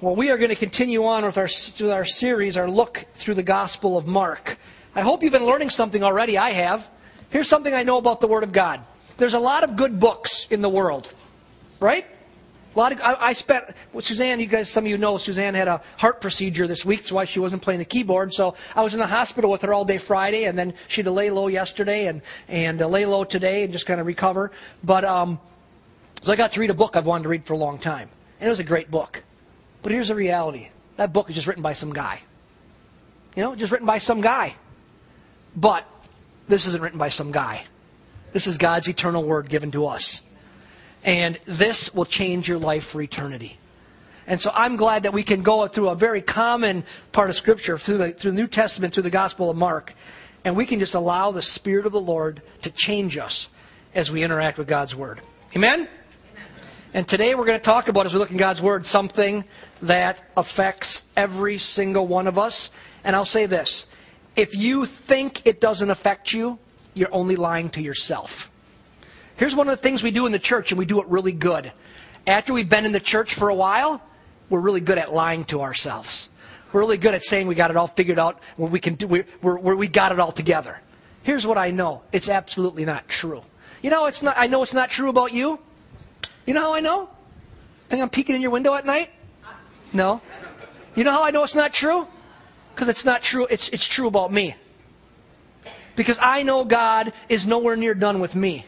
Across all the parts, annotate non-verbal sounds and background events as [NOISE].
Well, we are going to continue on with our, with our series, our look through the Gospel of Mark. I hope you've been learning something already. I have. Here's something I know about the Word of God. There's a lot of good books in the world, right? A lot of, I, I spent, well, Suzanne, you guys, some of you know, Suzanne had a heart procedure this week, so why she wasn't playing the keyboard. So I was in the hospital with her all day Friday, and then she had to lay low yesterday and, and uh, lay low today and just kind of recover. But, um, so I got to read a book I've wanted to read for a long time. And it was a great book. But here's the reality that book is just written by some guy. You know, just written by some guy. But this isn't written by some guy. This is God's eternal word given to us. And this will change your life for eternity. And so I'm glad that we can go through a very common part of Scripture, through the, through the New Testament, through the Gospel of Mark, and we can just allow the Spirit of the Lord to change us as we interact with God's Word. Amen? And today we're going to talk about, as we look in God's Word, something that affects every single one of us. And I'll say this if you think it doesn't affect you, you're only lying to yourself. Here's one of the things we do in the church, and we do it really good. After we've been in the church for a while, we're really good at lying to ourselves. We're really good at saying we got it all figured out, where we can do, we, we got it all together. Here's what I know: it's absolutely not true. You know, it's not. I know it's not true about you. You know how I know? Think I'm peeking in your window at night? No. You know how I know it's not true? Because it's not true. It's, it's true about me. Because I know God is nowhere near done with me.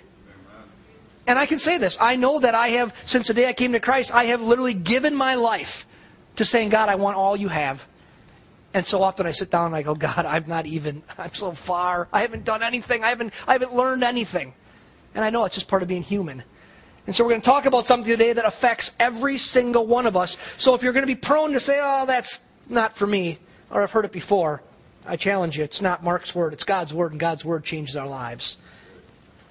And I can say this. I know that I have, since the day I came to Christ, I have literally given my life to saying, God, I want all you have. And so often I sit down and I go, God, I'm not even, I'm so far. I haven't done anything. I haven't, I haven't learned anything. And I know it's just part of being human. And so we're going to talk about something today that affects every single one of us. So if you're going to be prone to say, oh, that's not for me, or I've heard it before, I challenge you. It's not Mark's word, it's God's word, and God's word changes our lives.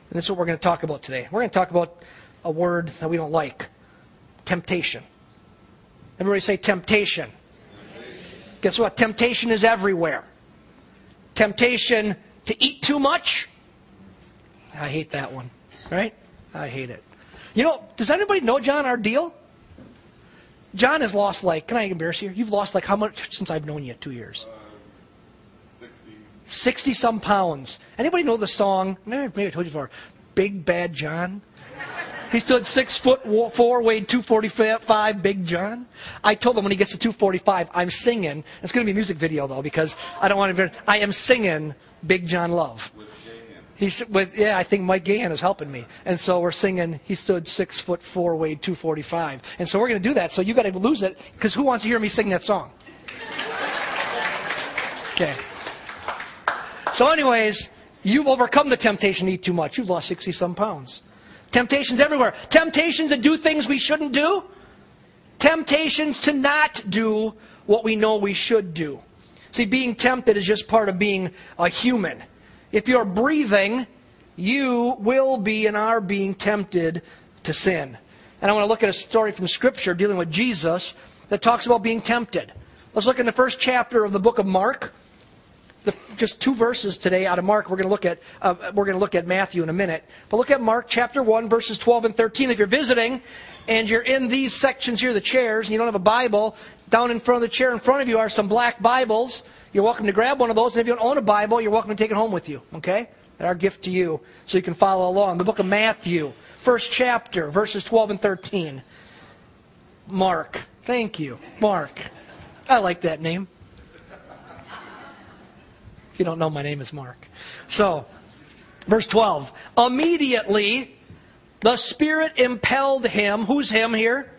And this is what we're going to talk about today. We're going to talk about a word that we don't like temptation. Everybody say temptation. temptation. Guess what? Temptation is everywhere. Temptation to eat too much. I hate that one, right? I hate it. You know, does anybody know, John, our deal? John has lost like, can I embarrass you? You've lost like how much since I've known you? Two years. Uh, 60. 60 some pounds. Anybody know the song? Maybe, maybe I told you before. Big Bad John? He stood six foot four, weighed 245, Big John. I told him when he gets to 245, I'm singing. It's going to be a music video, though, because I don't want to. I am singing Big John Love. He's with yeah, I think Mike Gahan is helping me, and so we're singing. He stood six foot four, weighed two forty five, and so we're going to do that. So you got to lose it because who wants to hear me sing that song? Okay. So, anyways, you've overcome the temptation to eat too much. You've lost sixty some pounds. Temptations everywhere. Temptations to do things we shouldn't do. Temptations to not do what we know we should do. See, being tempted is just part of being a human. If you're breathing, you will be and are being tempted to sin. And I want to look at a story from Scripture dealing with Jesus that talks about being tempted. Let's look in the first chapter of the book of Mark. The, just two verses today out of Mark. We're going to look at uh, we're going to look at Matthew in a minute. But look at Mark chapter one, verses 12 and 13. If you're visiting and you're in these sections here, the chairs, and you don't have a Bible, down in front of the chair in front of you are some black Bibles. You're welcome to grab one of those. And if you don't own a Bible, you're welcome to take it home with you. Okay? Our gift to you so you can follow along. The book of Matthew, first chapter, verses 12 and 13. Mark. Thank you. Mark. I like that name. If you don't know, my name is Mark. So, verse 12. Immediately, the Spirit impelled him. Who's him here?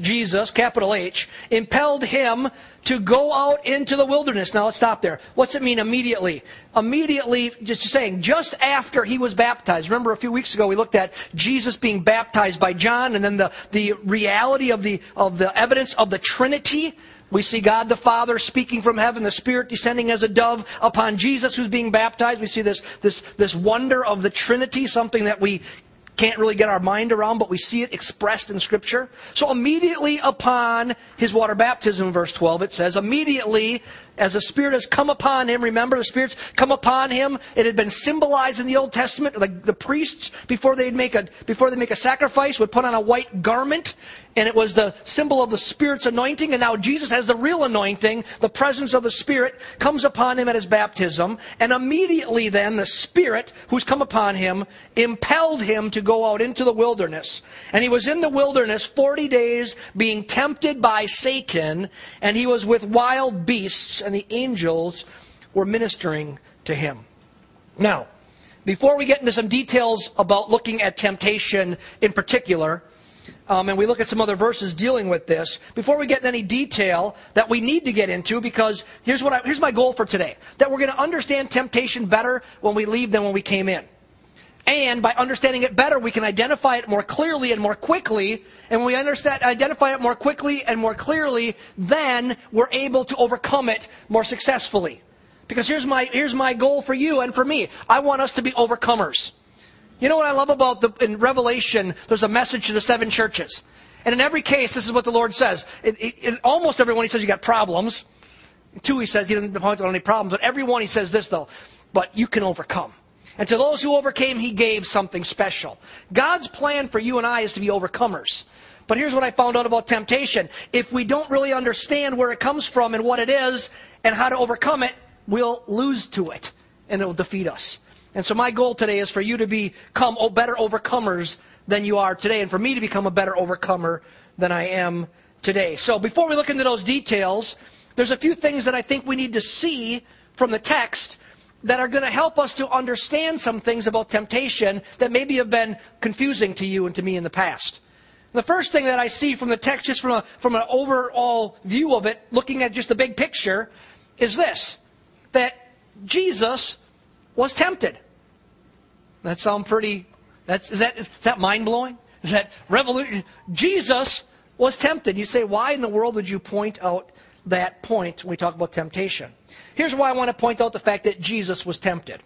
Jesus, capital H, impelled him to go out into the wilderness. Now let's stop there. What's it mean immediately? Immediately, just saying, just after he was baptized. Remember a few weeks ago we looked at Jesus being baptized by John and then the, the reality of the, of the evidence of the Trinity. We see God the Father speaking from heaven, the Spirit descending as a dove upon Jesus who's being baptized. We see this, this, this wonder of the Trinity, something that we can't really get our mind around, but we see it expressed in Scripture. So immediately upon his water baptism, verse 12, it says, immediately as the Spirit has come upon him. Remember, the Spirit's come upon him. It had been symbolized in the Old Testament. Like the priests, before they'd make a before they make a sacrifice, would put on a white garment, and it was the symbol of the Spirit's anointing. And now Jesus has the real anointing. The presence of the Spirit comes upon him at his baptism, and immediately then the Spirit, who's come upon him, impelled him to go out into the wilderness. And he was in the wilderness forty days, being tempted by Satan, and he was with wild beasts and the angels were ministering to him. Now, before we get into some details about looking at temptation in particular, um, and we look at some other verses dealing with this, before we get into any detail that we need to get into, because here's, what I, here's my goal for today that we're going to understand temptation better when we leave than when we came in. And by understanding it better, we can identify it more clearly and more quickly. And when we understand, identify it more quickly and more clearly, then we're able to overcome it more successfully. Because here's my, here's my goal for you and for me. I want us to be overcomers. You know what I love about the, in Revelation, there's a message to the seven churches. And in every case, this is what the Lord says. In, in almost everyone, He says you got problems. Two, He says He doesn't point out any problems. But every one, He says this, though. But you can overcome. And to those who overcame, he gave something special. God's plan for you and I is to be overcomers. But here's what I found out about temptation. If we don't really understand where it comes from and what it is and how to overcome it, we'll lose to it and it'll defeat us. And so my goal today is for you to become better overcomers than you are today and for me to become a better overcomer than I am today. So before we look into those details, there's a few things that I think we need to see from the text that are going to help us to understand some things about temptation that maybe have been confusing to you and to me in the past. The first thing that I see from the text, just from, a, from an overall view of it, looking at just the big picture, is this that Jesus was tempted. That sound pretty. That's, is, that, is that mind blowing? Is that revolution? Jesus was tempted. You say, why in the world would you point out that point when we talk about temptation? Here's why I want to point out the fact that Jesus was tempted.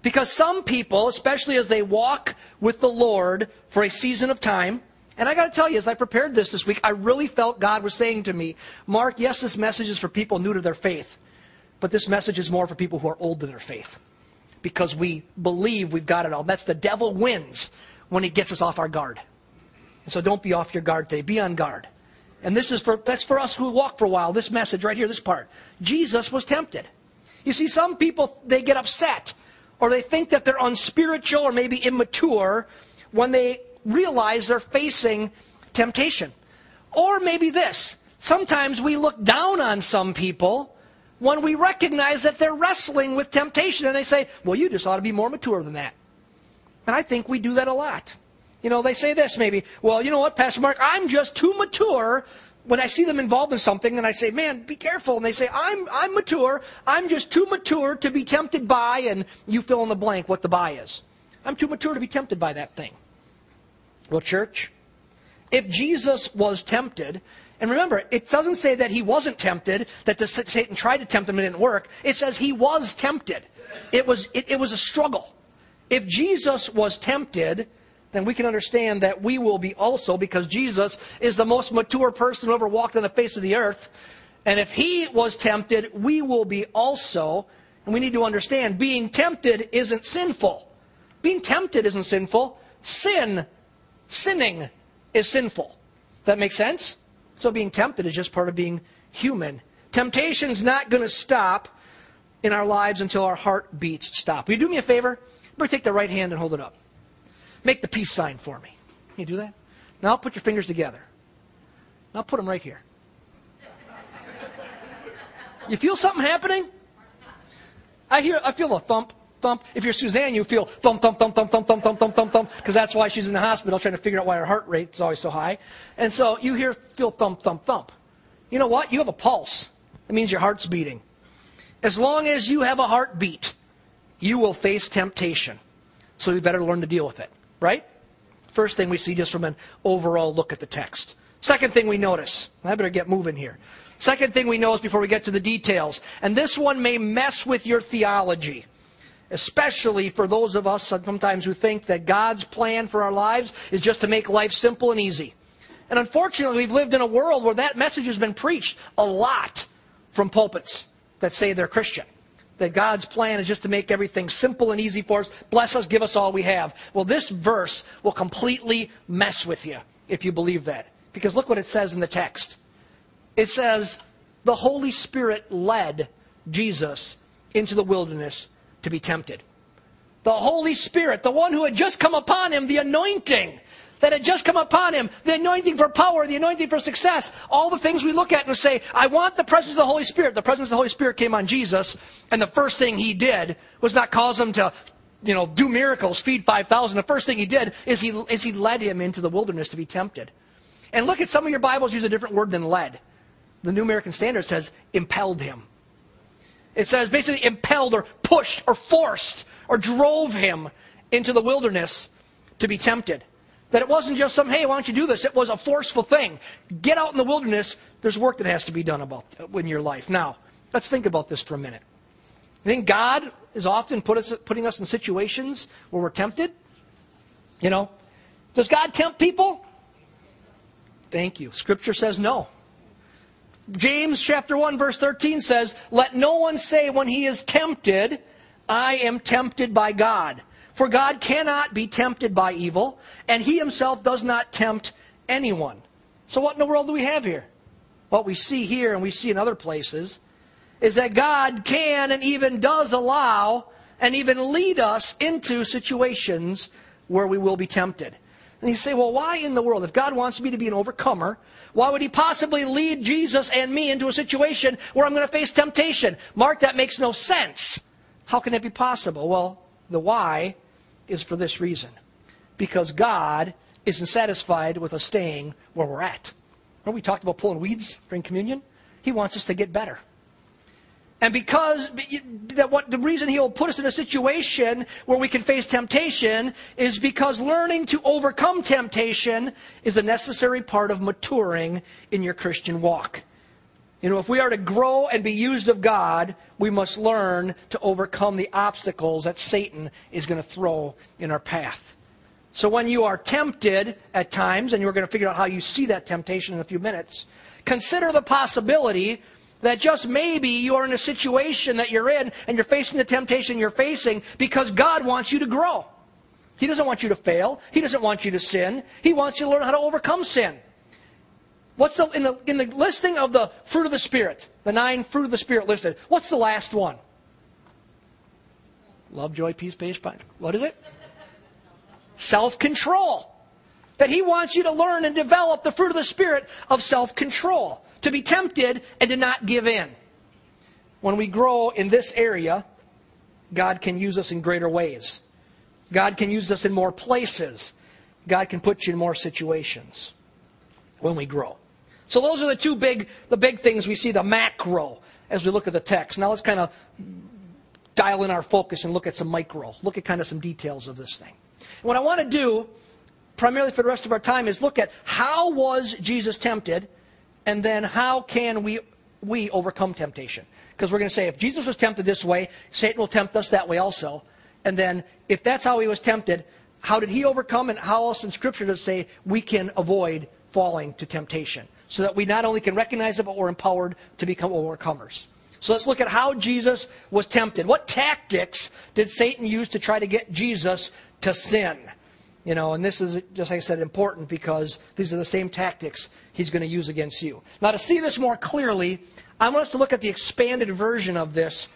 Because some people, especially as they walk with the Lord for a season of time, and I got to tell you, as I prepared this this week, I really felt God was saying to me, Mark, yes, this message is for people new to their faith, but this message is more for people who are old to their faith. Because we believe we've got it all. That's the devil wins when he gets us off our guard. And so don't be off your guard today. Be on guard. And this is for that's for us who walk for a while. This message right here, this part. Jesus was tempted. You see, some people they get upset or they think that they're unspiritual or maybe immature when they realize they're facing temptation. Or maybe this. Sometimes we look down on some people when we recognize that they're wrestling with temptation and they say, well, you just ought to be more mature than that. And I think we do that a lot. You know, they say this maybe, well, you know what, Pastor Mark, I'm just too mature when I see them involved in something and I say, man, be careful. And they say, I'm, I'm mature. I'm just too mature to be tempted by, and you fill in the blank what the by is. I'm too mature to be tempted by that thing. Well, church, if Jesus was tempted, and remember, it doesn't say that he wasn't tempted, that the, Satan tried to tempt him and it didn't work. It says he was tempted. It was, it, it was a struggle. If Jesus was tempted, then we can understand that we will be also because Jesus is the most mature person who ever walked on the face of the earth. And if he was tempted, we will be also. And we need to understand being tempted isn't sinful. Being tempted isn't sinful. Sin, sinning, is sinful. That make sense? So being tempted is just part of being human. Temptation's not going to stop in our lives until our heart beats stop. Will you do me a favor? Better take the right hand and hold it up. Make the peace sign for me. Can you do that? Now put your fingers together. Now put them right here. You feel something happening? I hear, I feel a thump, thump. If you're Suzanne, you feel thump, thump, thump, thump, thump, thump, thump, thump, thump, thump, because that's why she's in the hospital trying to figure out why her heart rate is always so high. And so you hear, feel thump, thump, thump. You know what? You have a pulse. It means your heart's beating. As long as you have a heartbeat, you will face temptation. So you better learn to deal with it. Right? First thing we see just from an overall look at the text. Second thing we notice, I better get moving here. Second thing we notice before we get to the details, and this one may mess with your theology, especially for those of us sometimes who think that God's plan for our lives is just to make life simple and easy. And unfortunately, we've lived in a world where that message has been preached a lot from pulpits. that say they're Christian. That God's plan is just to make everything simple and easy for us. Bless us, give us all we have. Well, this verse will completely mess with you if you believe that. Because look what it says in the text. It says, the Holy Spirit led Jesus into the wilderness to be tempted. The Holy Spirit, the one who had just come upon him, the anointing that had just come upon him, the anointing for power, the anointing for success, all the things we look at and say, I want the presence of the Holy Spirit. The presence of the Holy Spirit came on Jesus, and the first thing he did was not cause him to, you know, do miracles, feed 5,000. The first thing he did is he, is he led him into the wilderness to be tempted. And look at some of your Bibles use a different word than led. The New American Standard says impelled him. It says basically impelled or pushed or forced or drove him into the wilderness to be tempted. That it wasn't just some, hey, why don't you do this? It was a forceful thing. Get out in the wilderness. There's work that has to be done about in your life. Now, let's think about this for a minute. I think God is often put us, putting us in situations where we're tempted. You know, does God tempt people? Thank you. Scripture says no. James chapter 1 verse 13 says, "Let no one say when he is tempted, I am tempted by God." For God cannot be tempted by evil, and he himself does not tempt anyone. So, what in the world do we have here? What we see here and we see in other places is that God can and even does allow and even lead us into situations where we will be tempted. And you say, well, why in the world? If God wants me to be an overcomer, why would He possibly lead Jesus and me into a situation where I'm going to face temptation? Mark, that makes no sense. How can it be possible? Well, the why is for this reason because God isn't satisfied with us staying where we're at. Remember we talked about pulling weeds during communion? He wants us to get better. And because that what the reason he'll put us in a situation where we can face temptation is because learning to overcome temptation is a necessary part of maturing in your Christian walk. You know, if we are to grow and be used of God, we must learn to overcome the obstacles that Satan is going to throw in our path. So when you are tempted at times, and you're going to figure out how you see that temptation in a few minutes, consider the possibility that just maybe you are in a situation that you're in and you're facing the temptation you're facing because God wants you to grow. He doesn't want you to fail. He doesn't want you to sin. He wants you to learn how to overcome sin. What's the, in the, in the listing of the fruit of the Spirit, the nine fruit of the Spirit listed, what's the last one? Love, joy, peace, patience. What is it? Self control. That He wants you to learn and develop the fruit of the Spirit of self control, to be tempted and to not give in. When we grow in this area, God can use us in greater ways. God can use us in more places. God can put you in more situations when we grow. So those are the two big, the big things we see, the macro, as we look at the text. Now let's kind of dial in our focus and look at some micro, look at kind of some details of this thing. what I want to do, primarily for the rest of our time, is look at how was Jesus tempted, and then how can we we overcome temptation? Because we're going to say if Jesus was tempted this way, Satan will tempt us that way also. And then if that's how he was tempted, how did he overcome, and how else in Scripture does it say we can avoid falling to temptation? So that we not only can recognize it, but we're empowered to become overcomers. So let's look at how Jesus was tempted. What tactics did Satan use to try to get Jesus to sin? You know, and this is, just like I said, important because these are the same tactics he's going to use against you. Now, to see this more clearly, I want us to look at the expanded version of this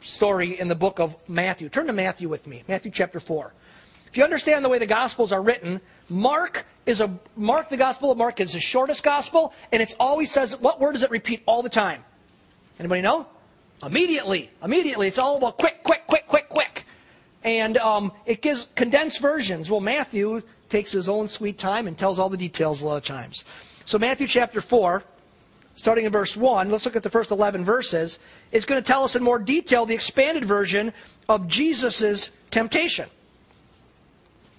story in the book of Matthew. Turn to Matthew with me, Matthew chapter 4. If you understand the way the Gospels are written, Mark is a Mark the Gospel of Mark is the shortest gospel, and it always says what word does it repeat all the time? Anybody know? Immediately. Immediately. It's all about quick, quick, quick, quick, quick. And um, it gives condensed versions. Well, Matthew takes his own sweet time and tells all the details a lot of times. So Matthew chapter 4, starting in verse 1, let's look at the first 11 verses. It's going to tell us in more detail the expanded version of Jesus' temptation.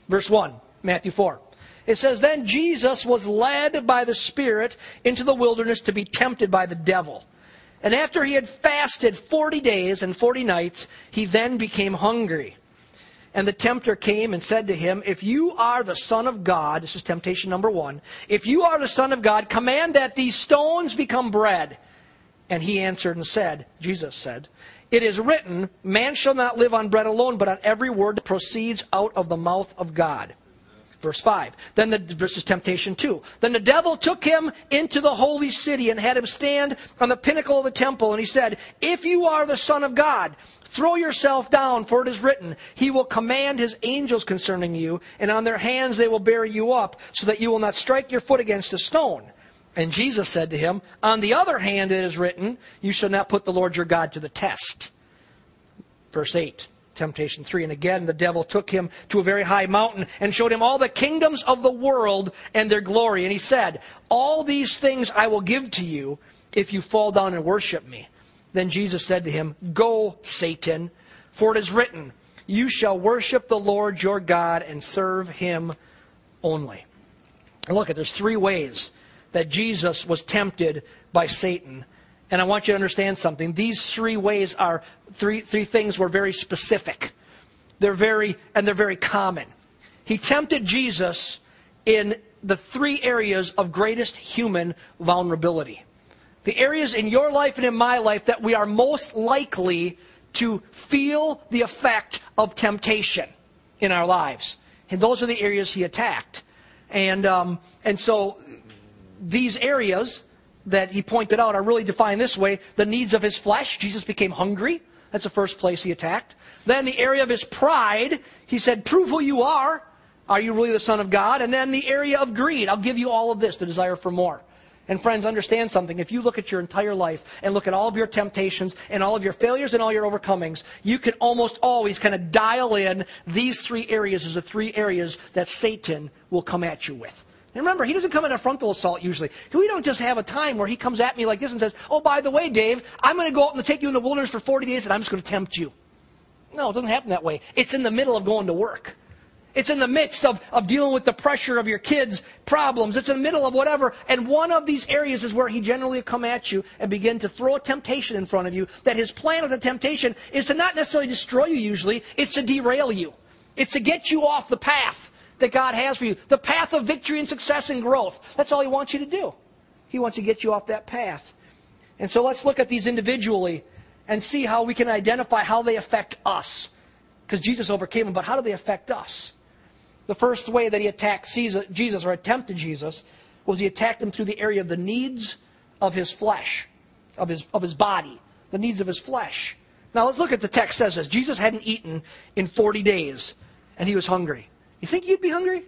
Verse 1, Matthew 4. It says, Then Jesus was led by the Spirit into the wilderness to be tempted by the devil. And after he had fasted 40 days and 40 nights, he then became hungry. And the tempter came and said to him, If you are the Son of God, this is temptation number one, if you are the Son of God, command that these stones become bread. And he answered and said, Jesus said, It is written, Man shall not live on bread alone, but on every word that proceeds out of the mouth of God. Verse 5. Then the verse temptation 2. Then the devil took him into the holy city and had him stand on the pinnacle of the temple. And he said, If you are the Son of God, throw yourself down, for it is written, He will command His angels concerning you, and on their hands they will bear you up, so that you will not strike your foot against a stone. And Jesus said to him, On the other hand, it is written, You shall not put the Lord your God to the test. Verse 8 temptation 3. And again, the devil took him to a very high mountain and showed him all the kingdoms of the world and their glory. And he said, All these things I will give to you if you fall down and worship me. Then Jesus said to him, Go, Satan, for it is written, You shall worship the Lord your God and serve him only. And look, there's three ways that Jesus was tempted by Satan and I want you to understand something. These three ways are three, three things were very specific. They're very, and they're very common. He tempted Jesus in the three areas of greatest human vulnerability. The areas in your life and in my life that we are most likely to feel the effect of temptation in our lives. And those are the areas he attacked. And, um, and so these areas that he pointed out are really defined this way the needs of his flesh. Jesus became hungry. That's the first place he attacked. Then the area of his pride, he said, Prove who you are. Are you really the Son of God? And then the area of greed. I'll give you all of this, the desire for more. And friends, understand something. If you look at your entire life and look at all of your temptations and all of your failures and all your overcomings, you can almost always kind of dial in these three areas as the three areas that Satan will come at you with. And remember, he doesn't come in a frontal assault usually. We don't just have a time where he comes at me like this and says, Oh, by the way, Dave, I'm going to go out and take you in the wilderness for 40 days and I'm just going to tempt you. No, it doesn't happen that way. It's in the middle of going to work. It's in the midst of, of dealing with the pressure of your kids' problems. It's in the middle of whatever. And one of these areas is where he generally will come at you and begin to throw a temptation in front of you. That his plan with the temptation is to not necessarily destroy you usually, it's to derail you. It's to get you off the path that God has for you. The path of victory and success and growth. That's all He wants you to do. He wants to get you off that path. And so let's look at these individually and see how we can identify how they affect us. Because Jesus overcame them, but how do they affect us? The first way that he attacked Jesus or attempted Jesus was he attacked him through the area of the needs of his flesh, of his, of his body, the needs of his flesh. Now let's look at the text says this. Jesus hadn't eaten in 40 days and he was hungry. You think you'd be hungry?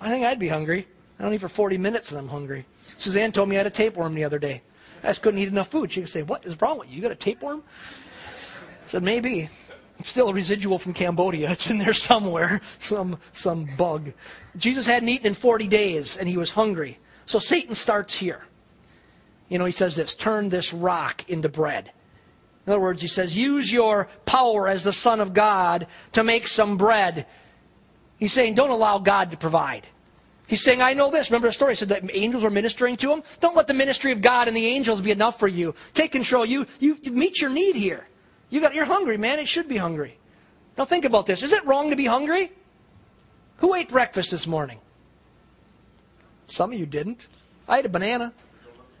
I think I'd be hungry. I don't eat for 40 minutes and I'm hungry. Suzanne told me I had a tapeworm the other day. I just couldn't eat enough food. She could say, What is wrong with you? You got a tapeworm? I said, Maybe. It's still a residual from Cambodia. It's in there somewhere, [LAUGHS] some, some bug. Jesus hadn't eaten in 40 days and he was hungry. So Satan starts here. You know, he says this turn this rock into bread. In other words, he says, use your power as the Son of God to make some bread. He's saying, don't allow God to provide. He's saying, I know this. Remember the story? He said that angels were ministering to him? Don't let the ministry of God and the angels be enough for you. Take control. You, you, you meet your need here. You got, you're hungry, man. It should be hungry. Now think about this. Is it wrong to be hungry? Who ate breakfast this morning? Some of you didn't. I ate a banana.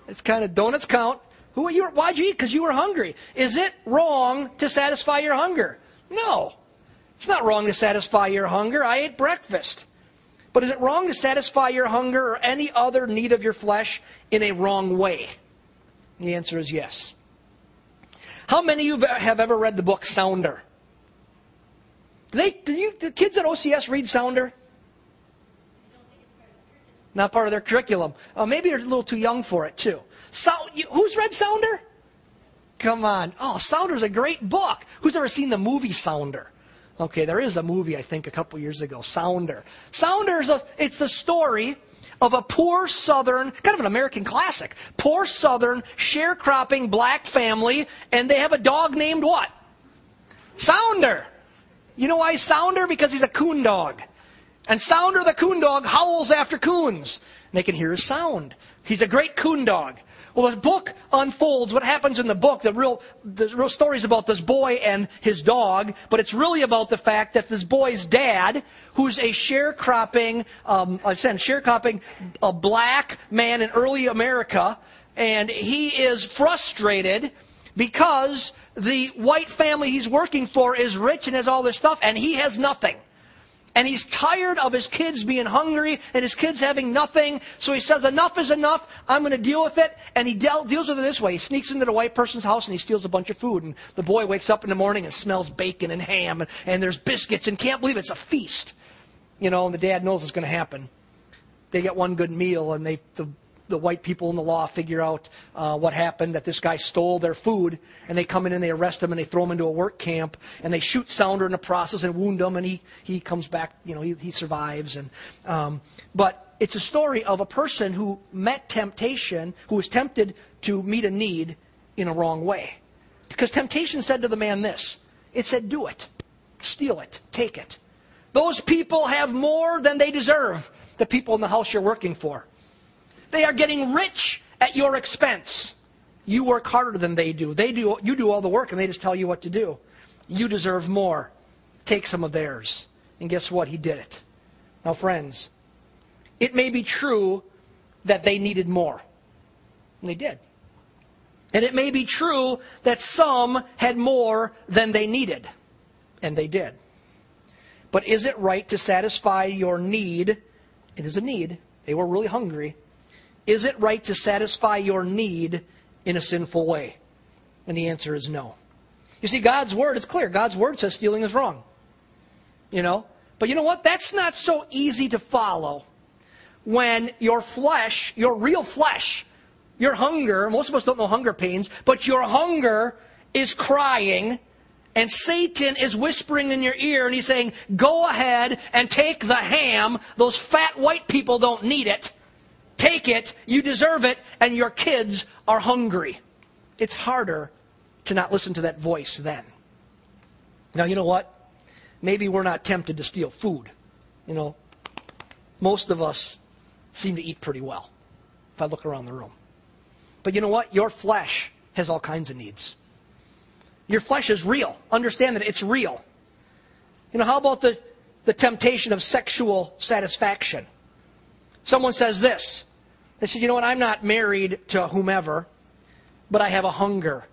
It's kind of donuts count. Who you? Why'd you eat? Because you were hungry. Is it wrong to satisfy your hunger? No. It's not wrong to satisfy your hunger. I ate breakfast. But is it wrong to satisfy your hunger or any other need of your flesh in a wrong way? The answer is yes. How many of you have ever read the book Sounder? Do, they, do you, the kids at OCS read Sounder? Not part of their curriculum. Uh, maybe they're a little too young for it, too. So, who's read Sounder? Come on. Oh, Sounder's a great book. Who's ever seen the movie Sounder? Okay, there is a movie I think a couple years ago, Sounder. Sounder is a, it's the story of a poor southern, kind of an American classic, poor southern sharecropping black family, and they have a dog named what? Sounder. You know why Sounder? Because he's a coon dog. And Sounder the coon dog howls after coons. And they can hear his sound. He's a great coon dog. Well, the book unfolds what happens in the book. The real, the real story is about this boy and his dog, but it's really about the fact that this boy's dad, who's a sharecropping, um, I said sharecropping, a black man in early America, and he is frustrated because the white family he's working for is rich and has all this stuff, and he has nothing. And he's tired of his kids being hungry and his kids having nothing. So he says, Enough is enough. I'm going to deal with it. And he de- deals with it this way. He sneaks into the white person's house and he steals a bunch of food. And the boy wakes up in the morning and smells bacon and ham and, and there's biscuits and can't believe it's a feast. You know, and the dad knows it's going to happen. They get one good meal and they, the the white people in the law figure out uh, what happened, that this guy stole their food, and they come in and they arrest him and they throw him into a work camp, and they shoot Sounder in the process and wound him, and he, he comes back, you know, he, he survives. And, um, but it's a story of a person who met temptation, who was tempted to meet a need in a wrong way. Because temptation said to the man this it said, Do it, steal it, take it. Those people have more than they deserve, the people in the house you're working for. They are getting rich at your expense. You work harder than they do. They do you do all the work and they just tell you what to do. You deserve more. Take some of theirs. And guess what? He did it. Now, friends, it may be true that they needed more. And they did. And it may be true that some had more than they needed. And they did. But is it right to satisfy your need? It is a need. They were really hungry. Is it right to satisfy your need in a sinful way? And the answer is no. You see, God's word is clear. God's word says stealing is wrong. You know? But you know what? That's not so easy to follow when your flesh, your real flesh, your hunger, most of us don't know hunger pains, but your hunger is crying and Satan is whispering in your ear and he's saying, go ahead and take the ham. Those fat white people don't need it. Take it, you deserve it, and your kids are hungry. It's harder to not listen to that voice then. Now, you know what? Maybe we're not tempted to steal food. You know, most of us seem to eat pretty well if I look around the room. But you know what? Your flesh has all kinds of needs. Your flesh is real. Understand that it's real. You know, how about the, the temptation of sexual satisfaction? Someone says this. They said, you know what, I'm not married to whomever, but I have a hunger.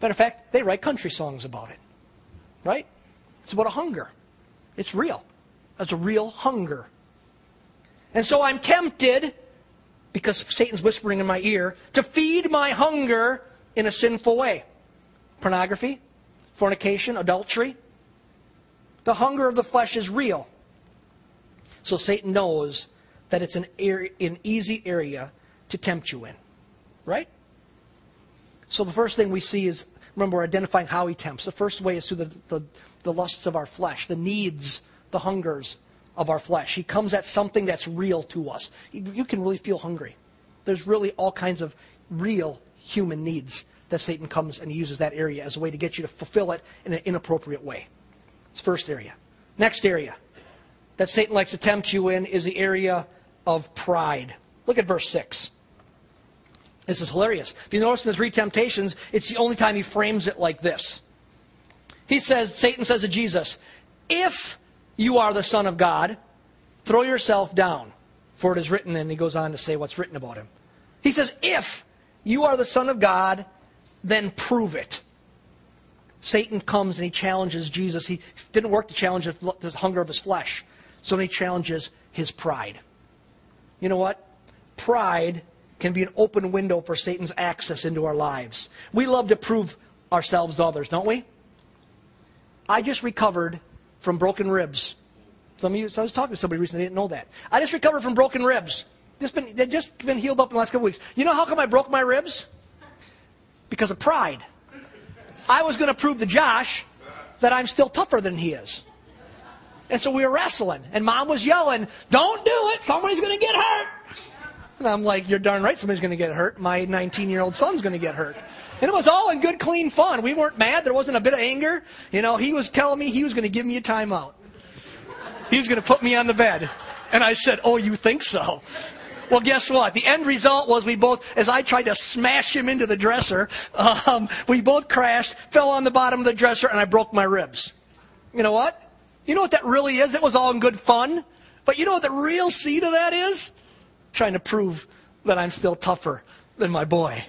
Matter of fact, they write country songs about it. Right? It's about a hunger. It's real. That's a real hunger. And so I'm tempted, because Satan's whispering in my ear, to feed my hunger in a sinful way. Pornography, fornication, adultery. The hunger of the flesh is real. So Satan knows that it's an, area, an easy area to tempt you in. Right? So the first thing we see is, remember, we're identifying how he tempts. The first way is through the, the, the lusts of our flesh, the needs, the hungers of our flesh. He comes at something that's real to us. You can really feel hungry. There's really all kinds of real human needs that Satan comes and uses that area as a way to get you to fulfill it in an inappropriate way. It's first area. Next area that Satan likes to tempt you in is the area of pride. Look at verse 6. This is hilarious. If you notice in the three temptations, it's the only time he frames it like this. He says, Satan says to Jesus, If you are the Son of God, throw yourself down, for it is written, and he goes on to say what's written about him. He says, If you are the Son of God, then prove it. Satan comes and he challenges Jesus. He didn't work to challenge the hunger of his flesh, so he challenges his pride. You know what? Pride can be an open window for Satan's access into our lives. We love to prove ourselves to others, don't we? I just recovered from broken ribs. Some of you, so I was talking to somebody recently, didn't know that. I just recovered from broken ribs. Just been, they've just been healed up in the last couple weeks. You know how come I broke my ribs? Because of pride. I was going to prove to Josh that I'm still tougher than he is. And so we were wrestling, and mom was yelling, Don't do it, somebody's going to get hurt. And I'm like, You're darn right, somebody's going to get hurt. My 19 year old son's going to get hurt. And it was all in good, clean fun. We weren't mad. There wasn't a bit of anger. You know, he was telling me he was going to give me a timeout. He was going to put me on the bed. And I said, Oh, you think so? Well, guess what? The end result was we both, as I tried to smash him into the dresser, um, we both crashed, fell on the bottom of the dresser, and I broke my ribs. You know what? You know what that really is? It was all in good fun. But you know what the real seed of that is? Trying to prove that I'm still tougher than my boy.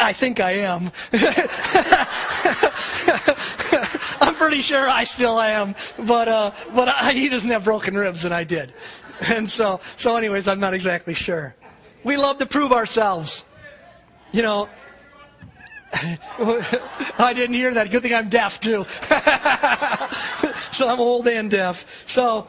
I think I am. [LAUGHS] I'm pretty sure I still am, but uh, but I, he doesn't have broken ribs, and I did, and so so. Anyways, I'm not exactly sure. We love to prove ourselves, you know. [LAUGHS] I didn't hear that. Good thing I'm deaf too. [LAUGHS] so I'm old and deaf. So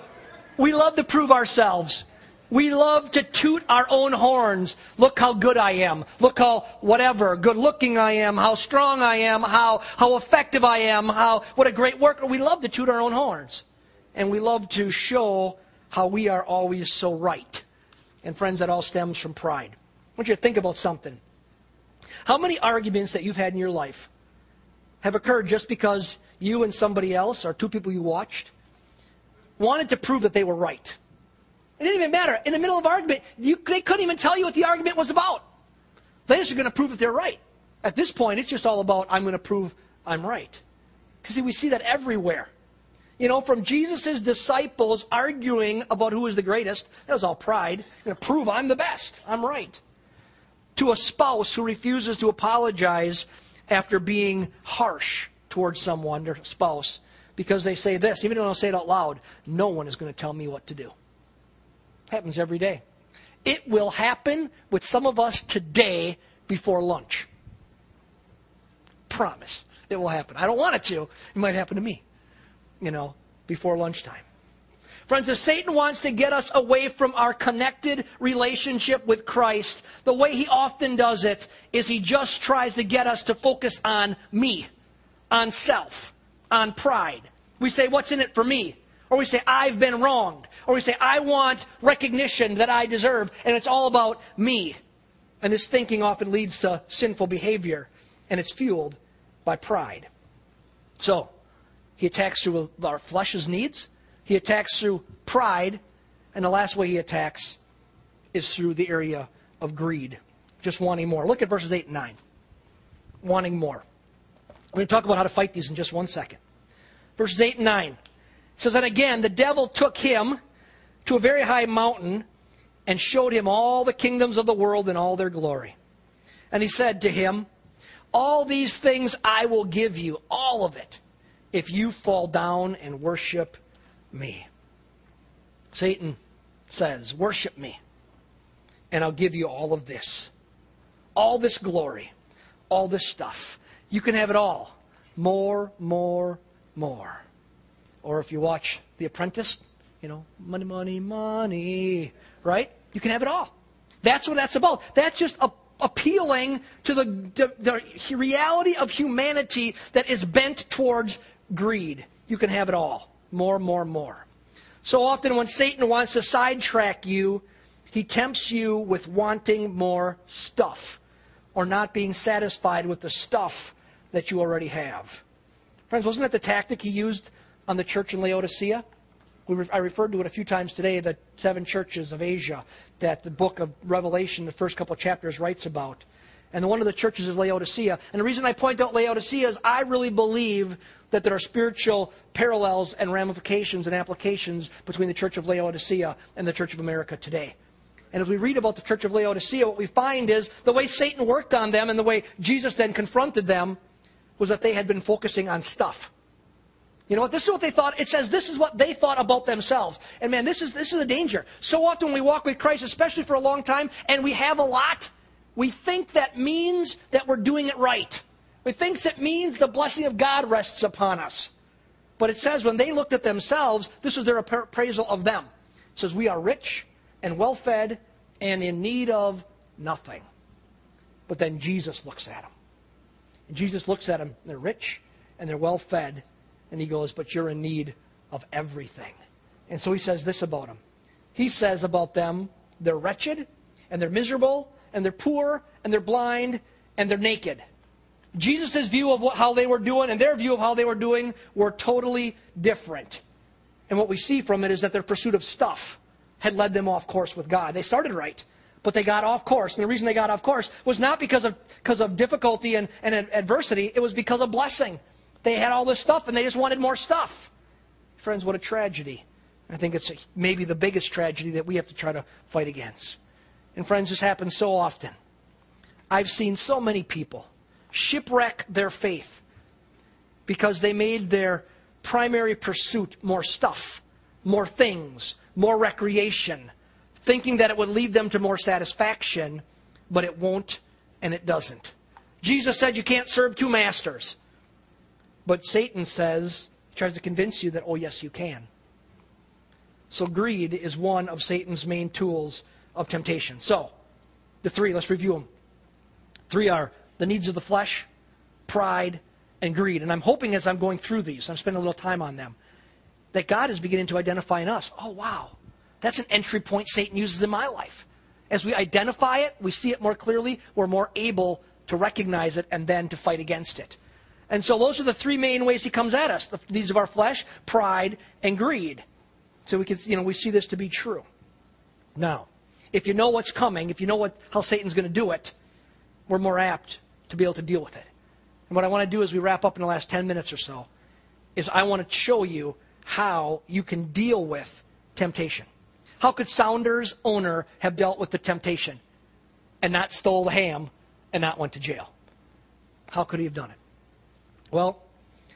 we love to prove ourselves. We love to toot our own horns. Look how good I am. Look how whatever, good looking I am, how strong I am, how, how effective I am, how, what a great worker. We love to toot our own horns. And we love to show how we are always so right. And friends, that all stems from pride. I want you to think about something. How many arguments that you've had in your life have occurred just because you and somebody else, or two people you watched, wanted to prove that they were right? It didn't even matter. In the middle of argument, you, they couldn't even tell you what the argument was about. They just are going to prove that they're right. At this point, it's just all about, I'm going to prove I'm right. Because see, we see that everywhere. You know, from Jesus' disciples arguing about who is the greatest, that was all pride. I'm going to prove I'm the best. I'm right. To a spouse who refuses to apologize after being harsh towards someone, their spouse, because they say this, even though don't say it out loud, no one is going to tell me what to do. Happens every day. It will happen with some of us today before lunch. Promise. It will happen. I don't want it to. It might happen to me, you know, before lunchtime. Friends, if Satan wants to get us away from our connected relationship with Christ, the way he often does it is he just tries to get us to focus on me, on self, on pride. We say, What's in it for me? Or we say, I've been wronged. Or we say, I want recognition that I deserve, and it's all about me. And this thinking often leads to sinful behavior, and it's fueled by pride. So, he attacks through our flesh's needs, he attacks through pride, and the last way he attacks is through the area of greed, just wanting more. Look at verses 8 and 9. Wanting more. We're going to talk about how to fight these in just one second. Verses 8 and 9 It says, And again, the devil took him to a very high mountain and showed him all the kingdoms of the world and all their glory. And he said to him, All these things I will give you, all of it, if you fall down and worship me. Satan says, Worship me, and I'll give you all of this. All this glory, all this stuff. You can have it all. More, more, more. Or if you watch The Apprentice, you know, money, money, money, right? You can have it all. That's what that's about. That's just a, appealing to the, the, the reality of humanity that is bent towards greed. You can have it all. More, more, more. So often when Satan wants to sidetrack you, he tempts you with wanting more stuff or not being satisfied with the stuff that you already have. Friends, wasn't that the tactic he used on the church in Laodicea? Re- I referred to it a few times today, the seven churches of Asia that the book of Revelation, the first couple of chapters, writes about. And one of the churches is Laodicea. And the reason I point out Laodicea is I really believe that there are spiritual parallels and ramifications and applications between the church of Laodicea and the church of America today. And as we read about the church of Laodicea, what we find is the way Satan worked on them and the way Jesus then confronted them was that they had been focusing on stuff. You know what? This is what they thought. It says this is what they thought about themselves. And man, this is this is a danger. So often when we walk with Christ, especially for a long time, and we have a lot, we think that means that we're doing it right. We think it means the blessing of God rests upon us. But it says when they looked at themselves, this was their appraisal of them. It says, We are rich and well fed and in need of nothing. But then Jesus looks at them. And Jesus looks at them. They're rich and they're well fed and he goes, But you're in need of everything. And so he says this about them. He says about them, they're wretched, and they're miserable, and they're poor, and they're blind, and they're naked. Jesus' view of what, how they were doing and their view of how they were doing were totally different. And what we see from it is that their pursuit of stuff had led them off course with God. They started right, but they got off course. And the reason they got off course was not because of, because of difficulty and, and adversity, it was because of blessing. They had all this stuff and they just wanted more stuff. Friends, what a tragedy. I think it's maybe the biggest tragedy that we have to try to fight against. And friends, this happens so often. I've seen so many people shipwreck their faith because they made their primary pursuit more stuff, more things, more recreation, thinking that it would lead them to more satisfaction, but it won't and it doesn't. Jesus said you can't serve two masters. But Satan says, he tries to convince you that, oh, yes, you can. So greed is one of Satan's main tools of temptation. So, the three, let's review them. Three are the needs of the flesh, pride, and greed. And I'm hoping as I'm going through these, I'm spending a little time on them, that God is beginning to identify in us. Oh, wow. That's an entry point Satan uses in my life. As we identify it, we see it more clearly, we're more able to recognize it and then to fight against it. And so those are the three main ways he comes at us the needs of our flesh, pride, and greed. So we can, you know, we see this to be true. Now, if you know what's coming, if you know what, how Satan's going to do it, we're more apt to be able to deal with it. And what I want to do as we wrap up in the last 10 minutes or so is I want to show you how you can deal with temptation. How could Sounder's owner have dealt with the temptation and not stole the ham and not went to jail? How could he have done it? Well,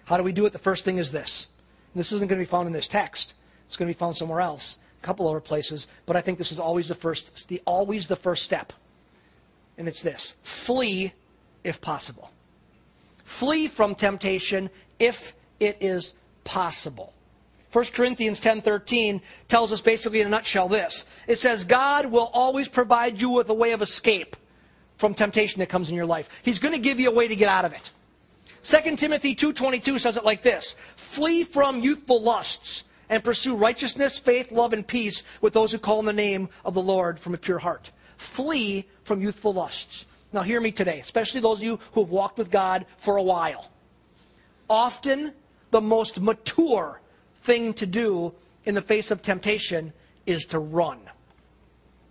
how do we do it? The first thing is this. This isn't going to be found in this text. It's going to be found somewhere else, a couple other places, but I think this is always the first the always the first step. And it's this. Flee if possible. Flee from temptation if it is possible. 1 Corinthians 10:13 tells us basically in a nutshell this. It says God will always provide you with a way of escape from temptation that comes in your life. He's going to give you a way to get out of it. 2 Timothy 2:22 says it like this: Flee from youthful lusts and pursue righteousness, faith, love and peace with those who call on the name of the Lord from a pure heart. Flee from youthful lusts. Now hear me today, especially those of you who have walked with God for a while. Often the most mature thing to do in the face of temptation is to run.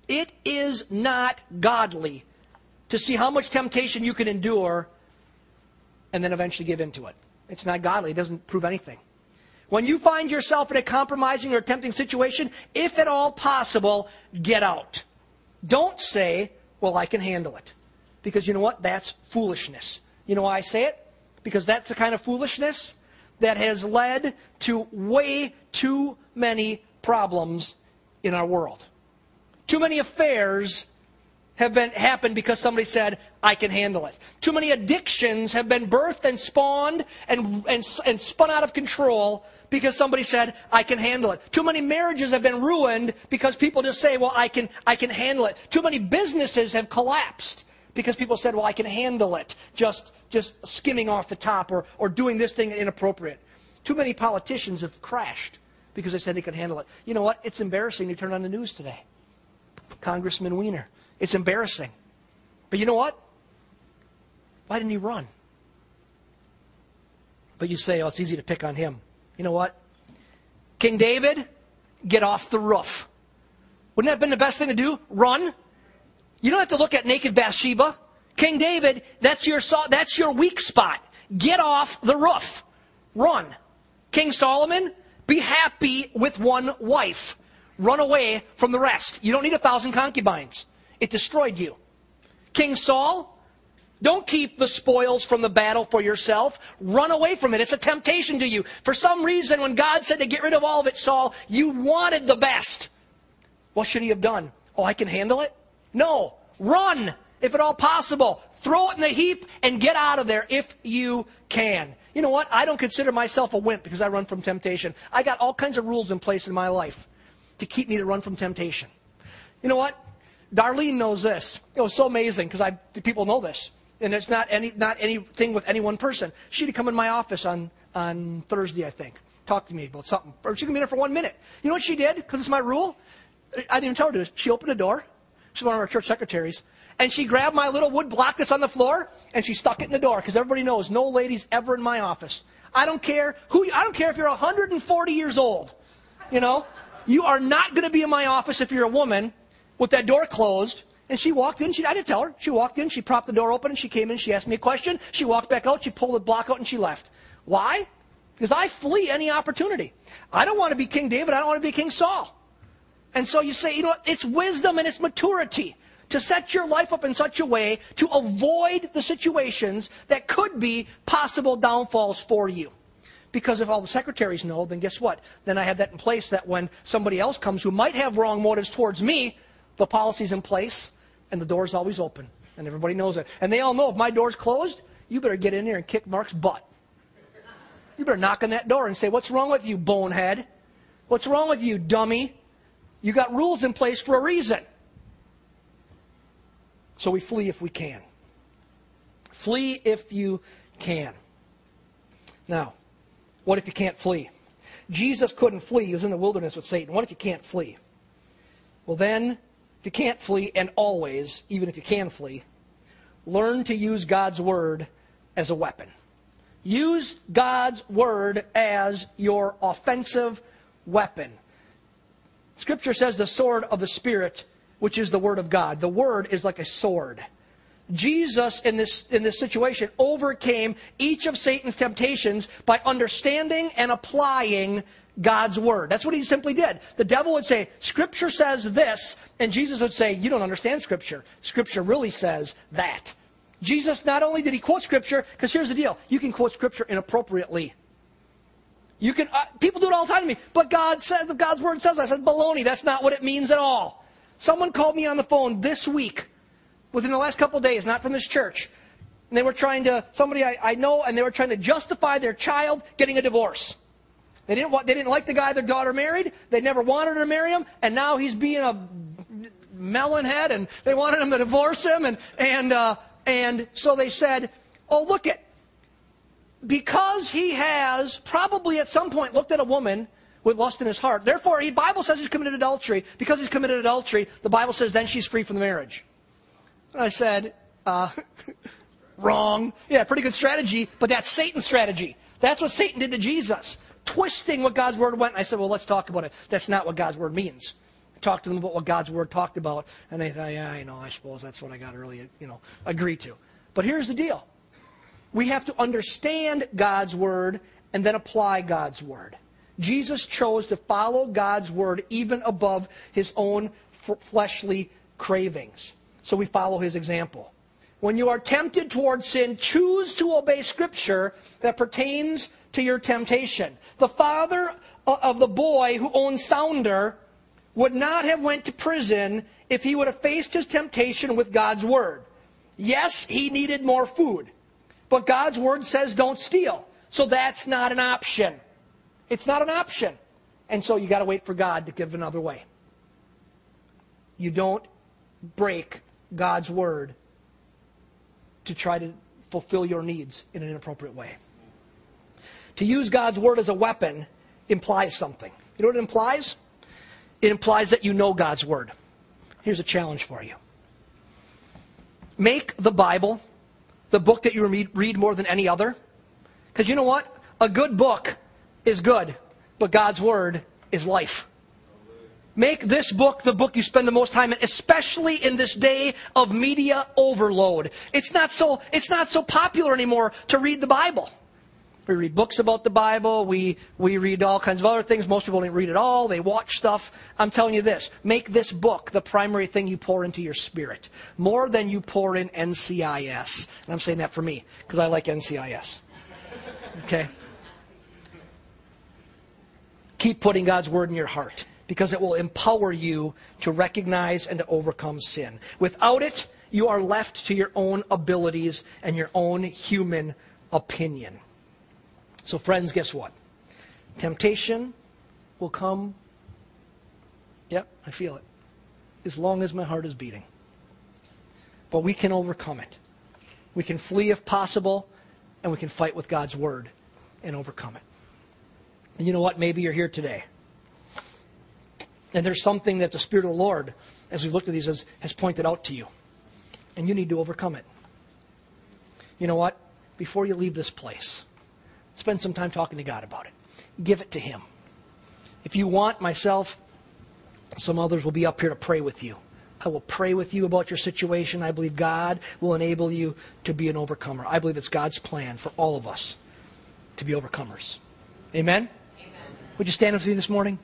It is not godly to see how much temptation you can endure and then eventually give in to it. It's not godly. It doesn't prove anything. When you find yourself in a compromising or tempting situation, if at all possible, get out. Don't say, well, I can handle it. Because you know what? That's foolishness. You know why I say it? Because that's the kind of foolishness that has led to way too many problems in our world. Too many affairs have been happened because somebody said, I can handle it. Too many addictions have been birthed and spawned and, and, and spun out of control because somebody said, I can handle it. Too many marriages have been ruined because people just say, well, I can, I can handle it. Too many businesses have collapsed because people said, well, I can handle it. Just, just skimming off the top or, or doing this thing inappropriate. Too many politicians have crashed because they said they could handle it. You know what? It's embarrassing to turn on the news today. Congressman Weiner. It's embarrassing. But you know what? Why didn't he run? But you say, oh, it's easy to pick on him. You know what? King David, get off the roof. Wouldn't that have been the best thing to do? Run. You don't have to look at naked Bathsheba. King David, that's your, that's your weak spot. Get off the roof. Run. King Solomon, be happy with one wife. Run away from the rest. You don't need a thousand concubines. It destroyed you. King Saul, don't keep the spoils from the battle for yourself. Run away from it. It's a temptation to you. For some reason, when God said to get rid of all of it, Saul, you wanted the best. What should he have done? Oh, I can handle it? No. Run, if at all possible. Throw it in the heap and get out of there if you can. You know what? I don't consider myself a wimp because I run from temptation. I got all kinds of rules in place in my life to keep me to run from temptation. You know what? Darlene knows this. It was so amazing because people know this, and it's not any not anything with any one person. She'd come in my office on on Thursday, I think, talk to me about something, or she could be there for one minute. You know what she did? Because it's my rule. I didn't even tell her to. She opened the door. She's one of our church secretaries. And she grabbed my little wood block that's on the floor and she stuck it in the door because everybody knows no ladies ever in my office. I don't care who. I don't care if you're 140 years old. You know, you are not going to be in my office if you're a woman with that door closed. And she walked in. She, I didn't tell her. She walked in. She propped the door open and she came in. She asked me a question. She walked back out. She pulled the block out and she left. Why? Because I flee any opportunity. I don't want to be King David. I don't want to be King Saul. And so you say, you know? It's wisdom and it's maturity to set your life up in such a way to avoid the situations that could be possible downfalls for you. Because if all the secretaries know, then guess what? Then I have that in place that when somebody else comes who might have wrong motives towards me, the policy's in place and the door's always open. And everybody knows it. And they all know if my door's closed, you better get in there and kick Mark's butt. You better knock on that door and say, What's wrong with you, bonehead? What's wrong with you, dummy? You got rules in place for a reason. So we flee if we can. Flee if you can. Now, what if you can't flee? Jesus couldn't flee. He was in the wilderness with Satan. What if you can't flee? Well, then, if you can't flee, and always, even if you can flee, learn to use God's word as a weapon. Use God's word as your offensive weapon. Scripture says the sword of the Spirit, which is the word of God. The word is like a sword. Jesus, in this, in this situation, overcame each of Satan's temptations by understanding and applying God's word. That's what he simply did. The devil would say, Scripture says this, and Jesus would say, You don't understand Scripture. Scripture really says that. Jesus, not only did he quote Scripture, because here's the deal you can quote Scripture inappropriately. You can, uh, people do it all the time to me, but God says, God's word says, I said, baloney, that's not what it means at all. Someone called me on the phone this week within the last couple days, not from this church. And they were trying to, somebody I, I know, and they were trying to justify their child getting a divorce. They didn't, want, they didn't like the guy their daughter married. They never wanted her to marry him. And now he's being a melon head, and they wanted him to divorce him. And, and, uh, and so they said, oh, look at, because he has probably at some point looked at a woman with lust in his heart. Therefore, the Bible says he's committed adultery. Because he's committed adultery, the Bible says then she's free from the marriage. I said, uh, [LAUGHS] wrong. Yeah, pretty good strategy, but that's Satan's strategy. That's what Satan did to Jesus, twisting what God's word went. I said, well, let's talk about it. That's not what God's word means. I talked to them about what God's word talked about, and they thought, yeah, I know, I suppose that's what I got to really, you know, agree to. But here's the deal. We have to understand God's word and then apply God's word. Jesus chose to follow God's word even above his own fleshly cravings. So we follow his example. When you are tempted towards sin, choose to obey Scripture that pertains to your temptation. The father of the boy who owned Sounder would not have went to prison if he would have faced his temptation with God's word. Yes, he needed more food, but God's word says don't steal. So that's not an option. It's not an option. And so you got to wait for God to give another way. You don't break God's word to try to fulfill your needs in an inappropriate way. To use God's word as a weapon implies something. You know what it implies? It implies that you know God's word. Here's a challenge for you. Make the Bible the book that you read more than any other. Because you know what? A good book is good, but God's word is life. Make this book the book you spend the most time in, especially in this day of media overload. It's not so, it's not so popular anymore to read the Bible. We read books about the Bible. We, we read all kinds of other things. Most people don't read it all. They watch stuff. I'm telling you this. Make this book the primary thing you pour into your spirit. More than you pour in NCIS. And I'm saying that for me, because I like NCIS. Okay? Keep putting God's word in your heart because it will empower you to recognize and to overcome sin. Without it, you are left to your own abilities and your own human opinion. So, friends, guess what? Temptation will come. Yep, I feel it. As long as my heart is beating. But we can overcome it. We can flee if possible, and we can fight with God's word and overcome it. And you know what? Maybe you're here today and there's something that the Spirit of the Lord, as we've looked at these, has, has pointed out to you. And you need to overcome it. You know what? Before you leave this place, spend some time talking to God about it. Give it to Him. If you want, myself, some others will be up here to pray with you. I will pray with you about your situation. I believe God will enable you to be an overcomer. I believe it's God's plan for all of us to be overcomers. Amen? Amen. Would you stand up with me this morning?